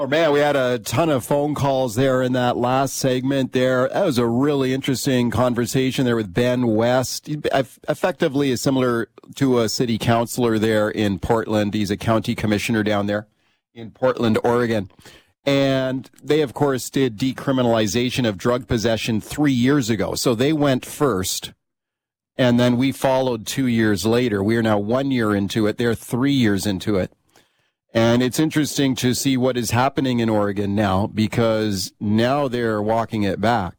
Oh man, we had a ton of phone calls there in that last segment there. That was a really interesting conversation there with Ben West. Effectively is similar to a city councilor there in Portland. He's a county commissioner down there in Portland, Oregon. And they, of course, did decriminalization of drug possession three years ago. So they went first. And then we followed two years later. We are now one year into it. They're three years into it. And it's interesting to see what is happening in Oregon now because now they're walking it back.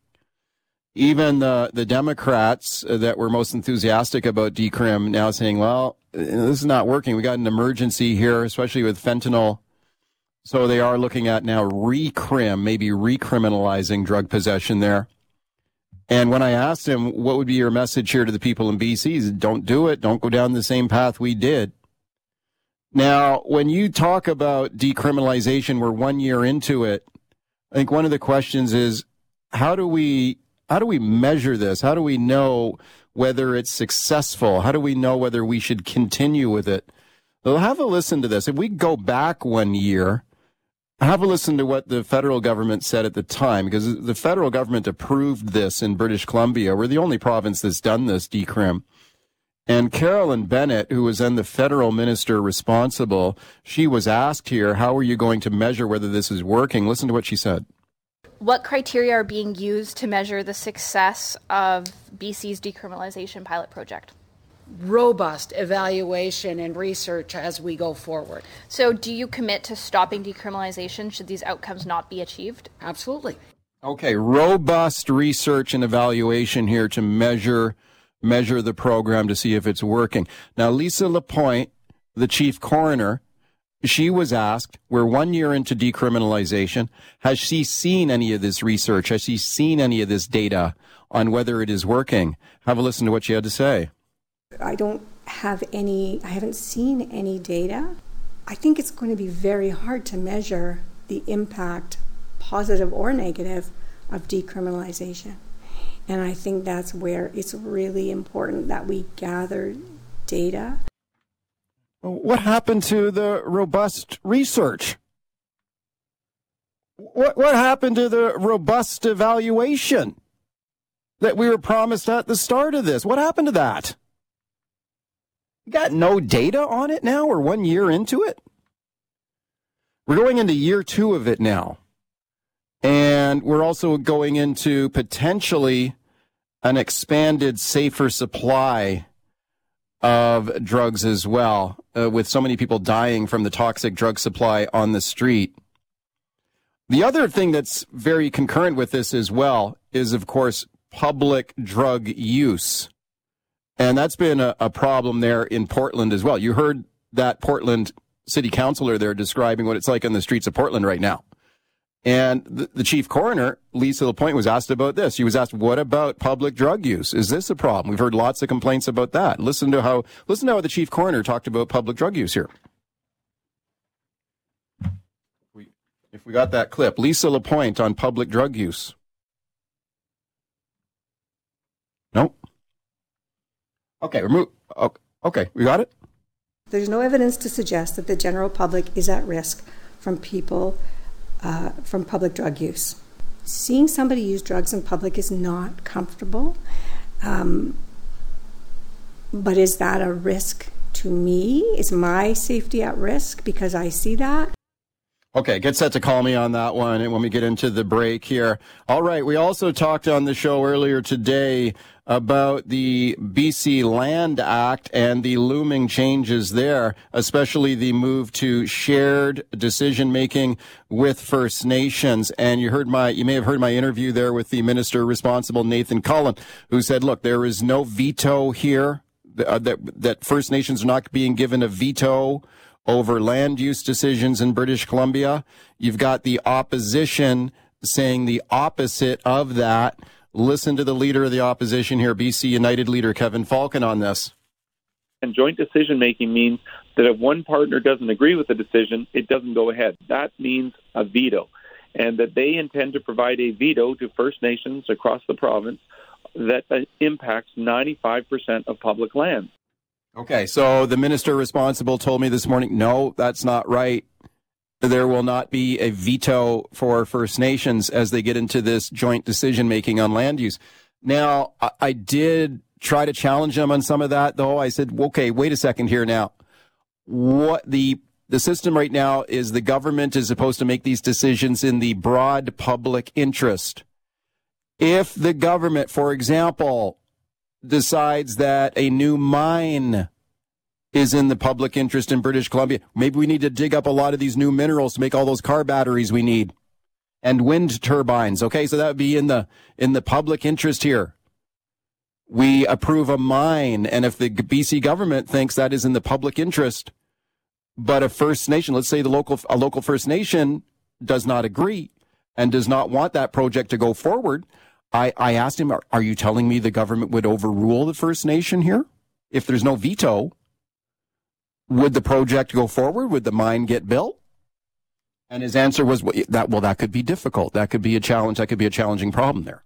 Even the, the Democrats that were most enthusiastic about decrim now saying, well, this is not working. We got an emergency here, especially with fentanyl. So they are looking at now recrim, maybe recriminalizing drug possession there. And when I asked him, what would be your message here to the people in BC? Don't do it. Don't go down the same path we did. Now, when you talk about decriminalization, we're one year into it. I think one of the questions is how do we how do we measure this? How do we know whether it's successful? How do we know whether we should continue with it? Well, have a listen to this. If we go back one year, have a listen to what the federal government said at the time, because the federal government approved this in British Columbia. We're the only province that's done this decrim. And Carolyn Bennett, who was then the federal minister responsible, she was asked here, how are you going to measure whether this is working? Listen to what she said. What criteria are being used to measure the success of BC's decriminalization pilot project? Robust evaluation and research as we go forward. So, do you commit to stopping decriminalization should these outcomes not be achieved? Absolutely. Okay, robust research and evaluation here to measure measure the program to see if it's working. Now, Lisa Lapointe, the chief coroner, she was asked, we're one year into decriminalization. Has she seen any of this research? Has she seen any of this data on whether it is working? Have a listen to what she had to say. I don't have any, I haven't seen any data. I think it's going to be very hard to measure the impact, positive or negative, of decriminalization. And I think that's where it's really important that we gather data. What happened to the robust research? What, what happened to the robust evaluation that we were promised at the start of this? What happened to that? You got no data on it now? We're one year into it? We're going into year two of it now. And we're also going into potentially an expanded, safer supply of drugs as well, uh, with so many people dying from the toxic drug supply on the street. The other thing that's very concurrent with this as well is, of course, public drug use. And that's been a, a problem there in Portland as well. You heard that Portland city councilor there describing what it's like on the streets of Portland right now. And the, the, chief coroner, Lisa Lapointe, was asked about this. She was asked, "What about public drug use? Is this a problem?" We've heard lots of complaints about that. Listen to how listen to how the chief coroner talked about public drug use here. We, if we got that clip, Lisa Lapointe on public drug use. Nope. Okay, remove. Okay, we got it. There's no evidence to suggest that the general public is at risk from people uh, from public drug use. Seeing somebody use drugs in public is not comfortable. Um, but is that a risk to me? Is my safety at risk because I see that? Okay, get set to call me on that one and when we get into the break here. All right, we also talked on the show earlier today about the BC Land Act and the looming changes there, especially the move to shared decision making with First Nations. And you heard my, you may have heard my interview there with the minister responsible, Nathan Cullen, who said, look, there is no veto here, uh, that, that First Nations are not being given a veto over land use decisions in British Columbia. You've got the opposition saying the opposite of that. Listen to the leader of the opposition here, BC United leader Kevin Falcon, on this. And joint decision making means that if one partner doesn't agree with the decision, it doesn't go ahead. That means a veto. And that they intend to provide a veto to First Nations across the province that uh, impacts 95% of public land. Okay, so the minister responsible told me this morning, no, that's not right. There will not be a veto for First Nations as they get into this joint decision making on land use. Now, I, I did try to challenge them on some of that, though. I said, okay, wait a second here now. What the the system right now is the government is supposed to make these decisions in the broad public interest. If the government, for example, decides that a new mine is in the public interest in British Columbia, maybe we need to dig up a lot of these new minerals to make all those car batteries we need and wind turbines. Okay, so that would be in the in the public interest here we approve a mine, and if the BC government thinks that is in the public interest, but a First Nation, let's say the local a local First Nation does not agree and does not want that project to go forward, I, I asked him, are, are you telling me the government would overrule the First Nation here? If there's no veto, would the project go forward? Would the mine get built? And his answer was well, that well, that could be difficult. That could be a challenge. That could be a challenging problem there.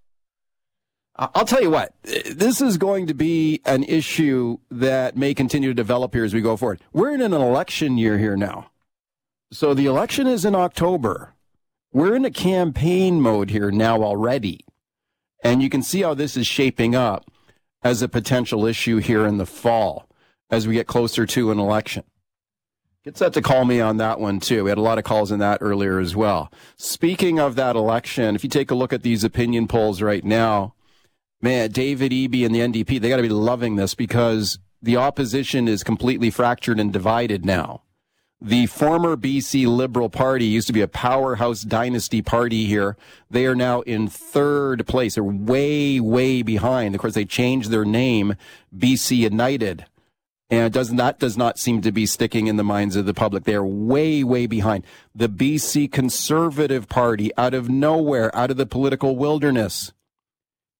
I'll tell you what, this is going to be an issue that may continue to develop here as we go forward. We're in an election year here now. So the election is in October. We're in a campaign mode here now already. And you can see how this is shaping up as a potential issue here in the fall as we get closer to an election. Get set to call me on that one too. We had a lot of calls in that earlier as well. Speaking of that election, if you take a look at these opinion polls right now, man, David Eby and the NDP, they got to be loving this because the opposition is completely fractured and divided now. The former BC Liberal Party used to be a powerhouse dynasty party here. They are now in third place. They're way, way behind. Of course, they changed their name, BC United. And does that does not seem to be sticking in the minds of the public. They're way, way behind. The BC Conservative Party, out of nowhere, out of the political wilderness,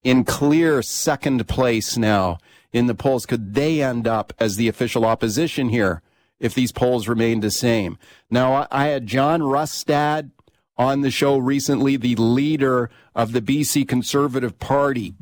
in clear second place now in the polls. Could they end up as the official opposition here if these polls remain the same? Now, I had John Rustad on the show recently, the leader of the BC Conservative Party.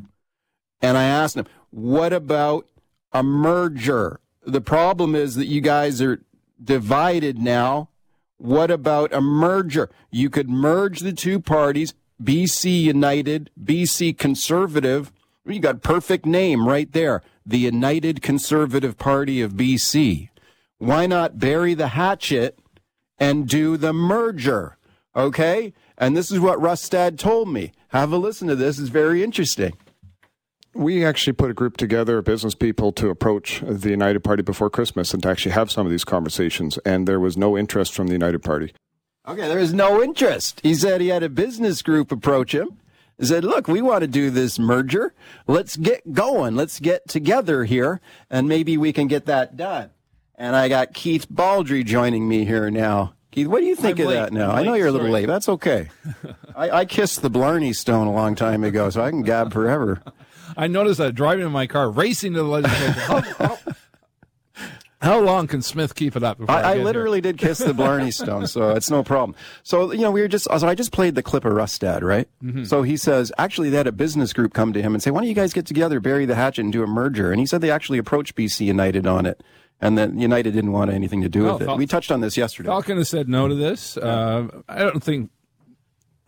And I asked him, what about a merger? The problem is that you guys are divided now. What about a merger? You could merge the two parties, BC United, BC Conservative. You got perfect name right there. The United Conservative Party of BC. Why not bury the hatchet and do the merger? Okay? And this is what Rustad told me. Have a listen to this. It's very interesting. We actually put a group together, of business people, to approach the United Party before Christmas and to actually have some of these conversations. And there was no interest from the United Party. Okay, there was no interest. He said he had a business group approach him. He said, look, we want to do this merger. Let's get going. Let's get together here and maybe we can get that done. And I got Keith Baldrey joining me here now. Keith, what do you think I'm of late. that now? I know you're a little sorry. late. That's okay. I, I kissed the Blarney Stone a long time ago, so I can gab forever. I noticed that driving in my car, racing to the legislature. how, how- how long can Smith keep it up? before I, I get here? literally did kiss the Blarney Stone, so it's no problem. So, you know, we were just, so I just played the clip of Rustad, right? Mm-hmm. So he says, actually, they had a business group come to him and say, why don't you guys get together, bury the hatchet, and do a merger? And he said they actually approached BC United on it, and that United didn't want anything to do with it. Fal- we touched on this yesterday. Falcon has said no to this. Uh, I don't think.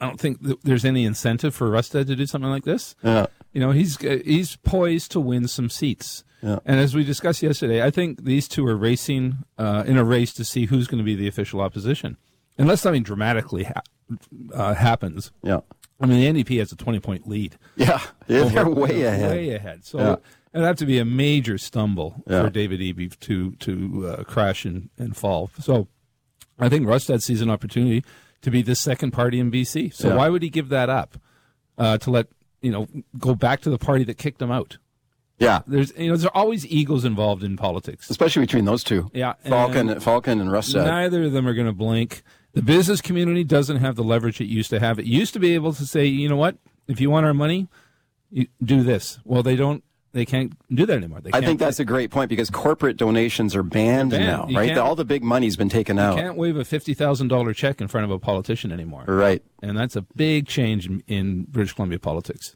I don't think th- there's any incentive for Rustad to do something like this. Yeah. You know, he's uh, he's poised to win some seats. Yeah. And as we discussed yesterday, I think these two are racing uh, in a race to see who's going to be the official opposition, unless something dramatically ha- uh, happens. Yeah. I mean, the NDP has a 20 point lead. Yeah. Yeah, they're over- way ahead. Way ahead. So Yeah. it'd have to be a major stumble Yeah. for David Eby to to uh, crash and, and fall. So I think Rustad sees an opportunity to be the second party in BC. So Yeah. why would he give that up uh, to let you know go back to the party that kicked him out? Yeah. There's you know there's always egos involved in politics. Especially between those two. Yeah, Falcon, and Falcon, and Rustad. Neither of them are going to blink. The business community doesn't have the leverage it used to have. It used to be able to say, you know what, if you want our money, you do this. Well, they don't. They can't do that anymore. They I think that's a great point because corporate donations are banned, banned. now, You right? All the big money's been taken out. you can't wave a fifty thousand dollar check in front of a politician anymore. Right. And that's a big change in, in British Columbia politics.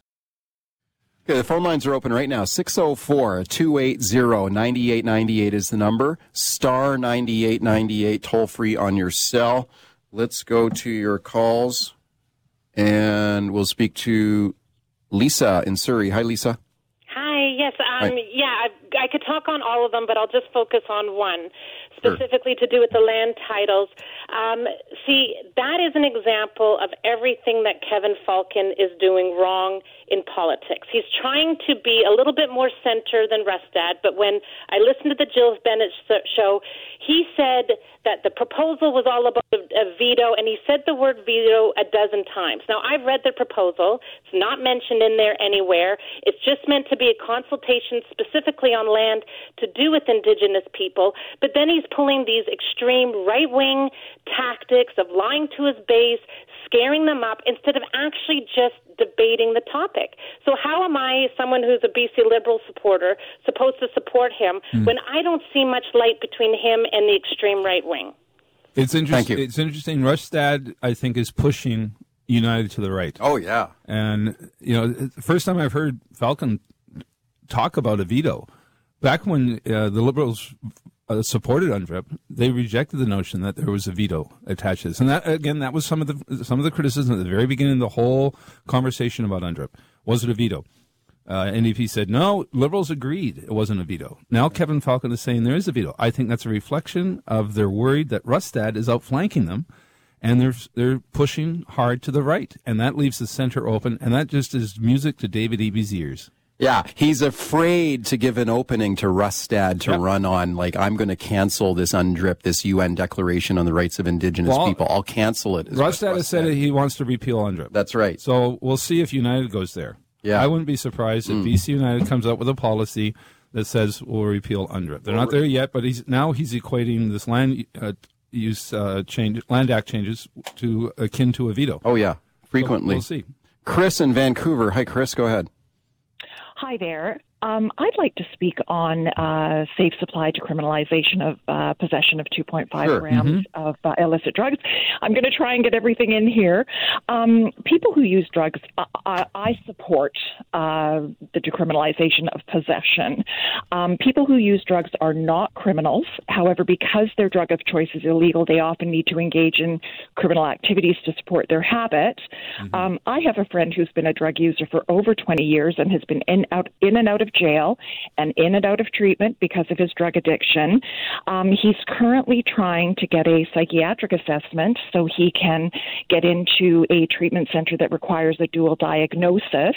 Okay, the phone lines are open right now. 604 280 9898 is the number. Star 9898, toll free on your cell. Let's go to your calls and we'll speak to Lisa in Surrey. Hi, Lisa. Hi. Yes. Um, Hi. Yeah. I, I could talk on all of them, but I'll just focus on one, specifically to do with the land titles. Um, see, that is an example of everything that Kevin Falcon is doing wrong in politics. He's trying to be a little bit more center than Rustad, but when I listened to the Jill Bennett show, he said that the proposal was all about a, a veto, and he said the word veto a dozen times. Now, I've read the proposal. It's not mentioned in there anywhere. It's just meant to be a consultation specifically on land to do with Indigenous people. But then he's pulling these extreme right wing tactics of lying to his base, scaring them up, instead of actually just debating the topic. So, how am I, someone who's a BC Liberal supporter, supposed to support him when I don't see much light between him and the extreme right wing? It's interesting. you. It's interesting. Rustad, I think, is pushing United to the right. Oh, yeah. And you know, the first time I've heard Falcon talk about a veto, back when uh, the Liberals uh, supported UNDRIP, they rejected the notion that there was a veto attached to this. And that again, that was some of the some of the criticism at the very beginning of the whole conversation about UNDRIP. Was it a veto? Uh, NDP said no. Liberals agreed it wasn't a veto. Now Kevin Falcon is saying there is a veto. I think that's a reflection of their worried that Rustad is outflanking them, and they're they're pushing hard to the right, and that leaves the center open, and that just is music to David Eby's ears. Yeah, he's afraid to give an opening to Rustad to Yep. run on, like, I'm going to cancel this UNDRIP, this UN Declaration on the Rights of Indigenous Well, People. I'll cancel it. Rustad has said he wants to repeal UNDRIP. That's right. So we'll see if United goes there. Yeah. Mm. I wouldn't be surprised if BC United comes up with a policy that says we'll repeal UNDRIP. They're not there yet, but he's now he's equating this land uh, use uh, change land act changes to akin to a veto. Oh, yeah, So frequently. we'll see. Chris in Vancouver. Hi, Chris, go ahead. Hi there. Um, I'd like to speak on uh, safe supply decriminalization of uh, possession of 2.5 Sure. grams of uh, illicit drugs. I'm going to try and get everything in here. Um, people who use drugs, I, I, I support uh, the decriminalization of possession. Um, people who use drugs are not criminals. However, because their drug of choice is illegal, they often need to engage in criminal activities to support their habit. Um, I have a friend who's been a drug user for over 20 years and has been in out in and out of jail and in and out of treatment because of his drug addiction. Um, he's currently trying to get a psychiatric assessment so he can get into a treatment center that requires a dual diagnosis,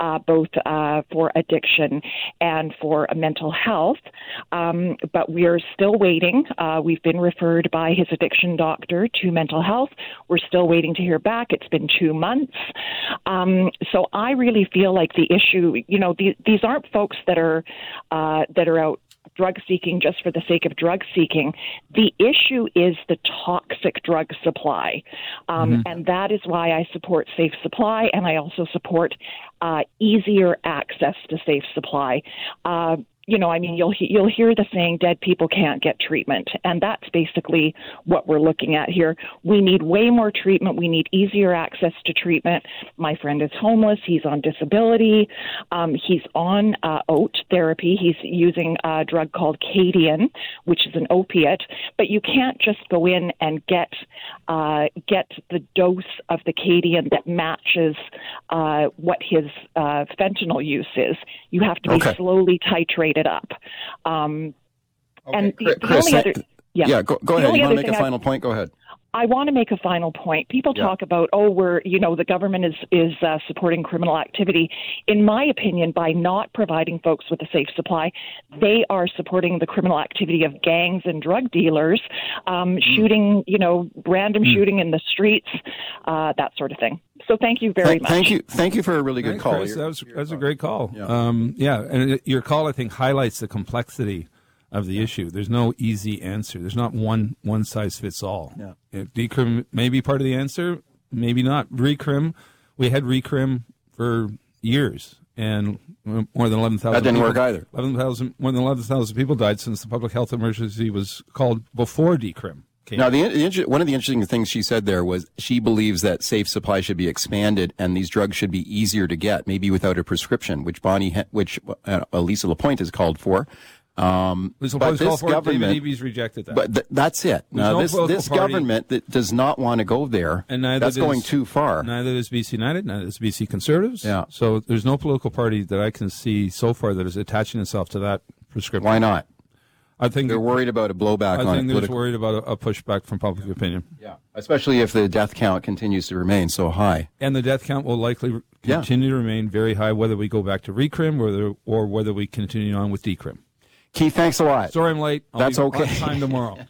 uh, both uh, for addiction and for mental health. Um, but we're still waiting. Uh, we've been referred by his addiction doctor to mental health. We're still waiting to hear back. It's been two months. Um, so I really feel like the issue, you know, the, these aren't folks that are uh, that are out drug seeking just for the sake of drug seeking. The issue is the toxic drug supply. Um, And that is why I support safe supply and I also support uh, easier access to safe supply. Uh, you know, I mean, you'll you'll hear the saying "dead people can't get treatment," and that's basically what we're looking at here. We need way more treatment. We need easier access to treatment. My friend is homeless. He's on disability. Um, he's on uh, OAT therapy. He's using a drug called Kadian, which is an opiate. But you can't just go in and get uh, get the dose of the Kadian that matches uh, what his uh, fentanyl use is. You have to be Okay. slowly titrated up. Um, and the, the only other, yeah, yeah, go, go ahead. You want to make a I- final point? Go ahead. I want to make a final point. People Yeah. talk about, oh, we're, you know, the government is is uh, supporting criminal activity. In my opinion, by not providing folks with a safe supply, they are supporting the criminal activity of gangs and drug dealers, um, Mm. shooting, you know, random shooting in the streets, uh, that sort of thing. So thank you very Thank, much. thank you, thank you for a really good Thanks, call. Chris. That was, that was a great call. Yeah. Um, yeah, and your call, I think, highlights the complexity of the issue. There's no easy answer. There's not one one size fits all. Yeah. Uh, Decrim may be part of the answer, maybe not. Recrim, we had recrim for years, and more than eleven thousand. That didn't work either. Eleven thousand, more than eleven thousand people died since the public health emergency was called before decrim. Came. Now, the, the one of the interesting things she said there was she believes that safe supply should be expanded and these drugs should be easier to get, maybe without a prescription, which Bonnie, which uh, Lisa Lapointe has called for. Um, Lisa but this it. David government, Eby's rejected that. but th- that's it. Now, no this this party- government that does not want to go there. and neither that's going too far. Neither does BC United, neither does BC Conservatives. Yeah. So there's no political party that I can see so far that is attaching itself to that prescription. Why not? I think They're worried about a blowback I think they're worried about a, a pushback from public opinion. Yeah, especially if the death count continues to remain so high. And the death count will likely re- Yeah. continue to remain very high, whether we go back to recrim or, or whether we continue on with decrim. Keith, thanks a lot. Sorry I'm late. I'll That's be okay. time tomorrow.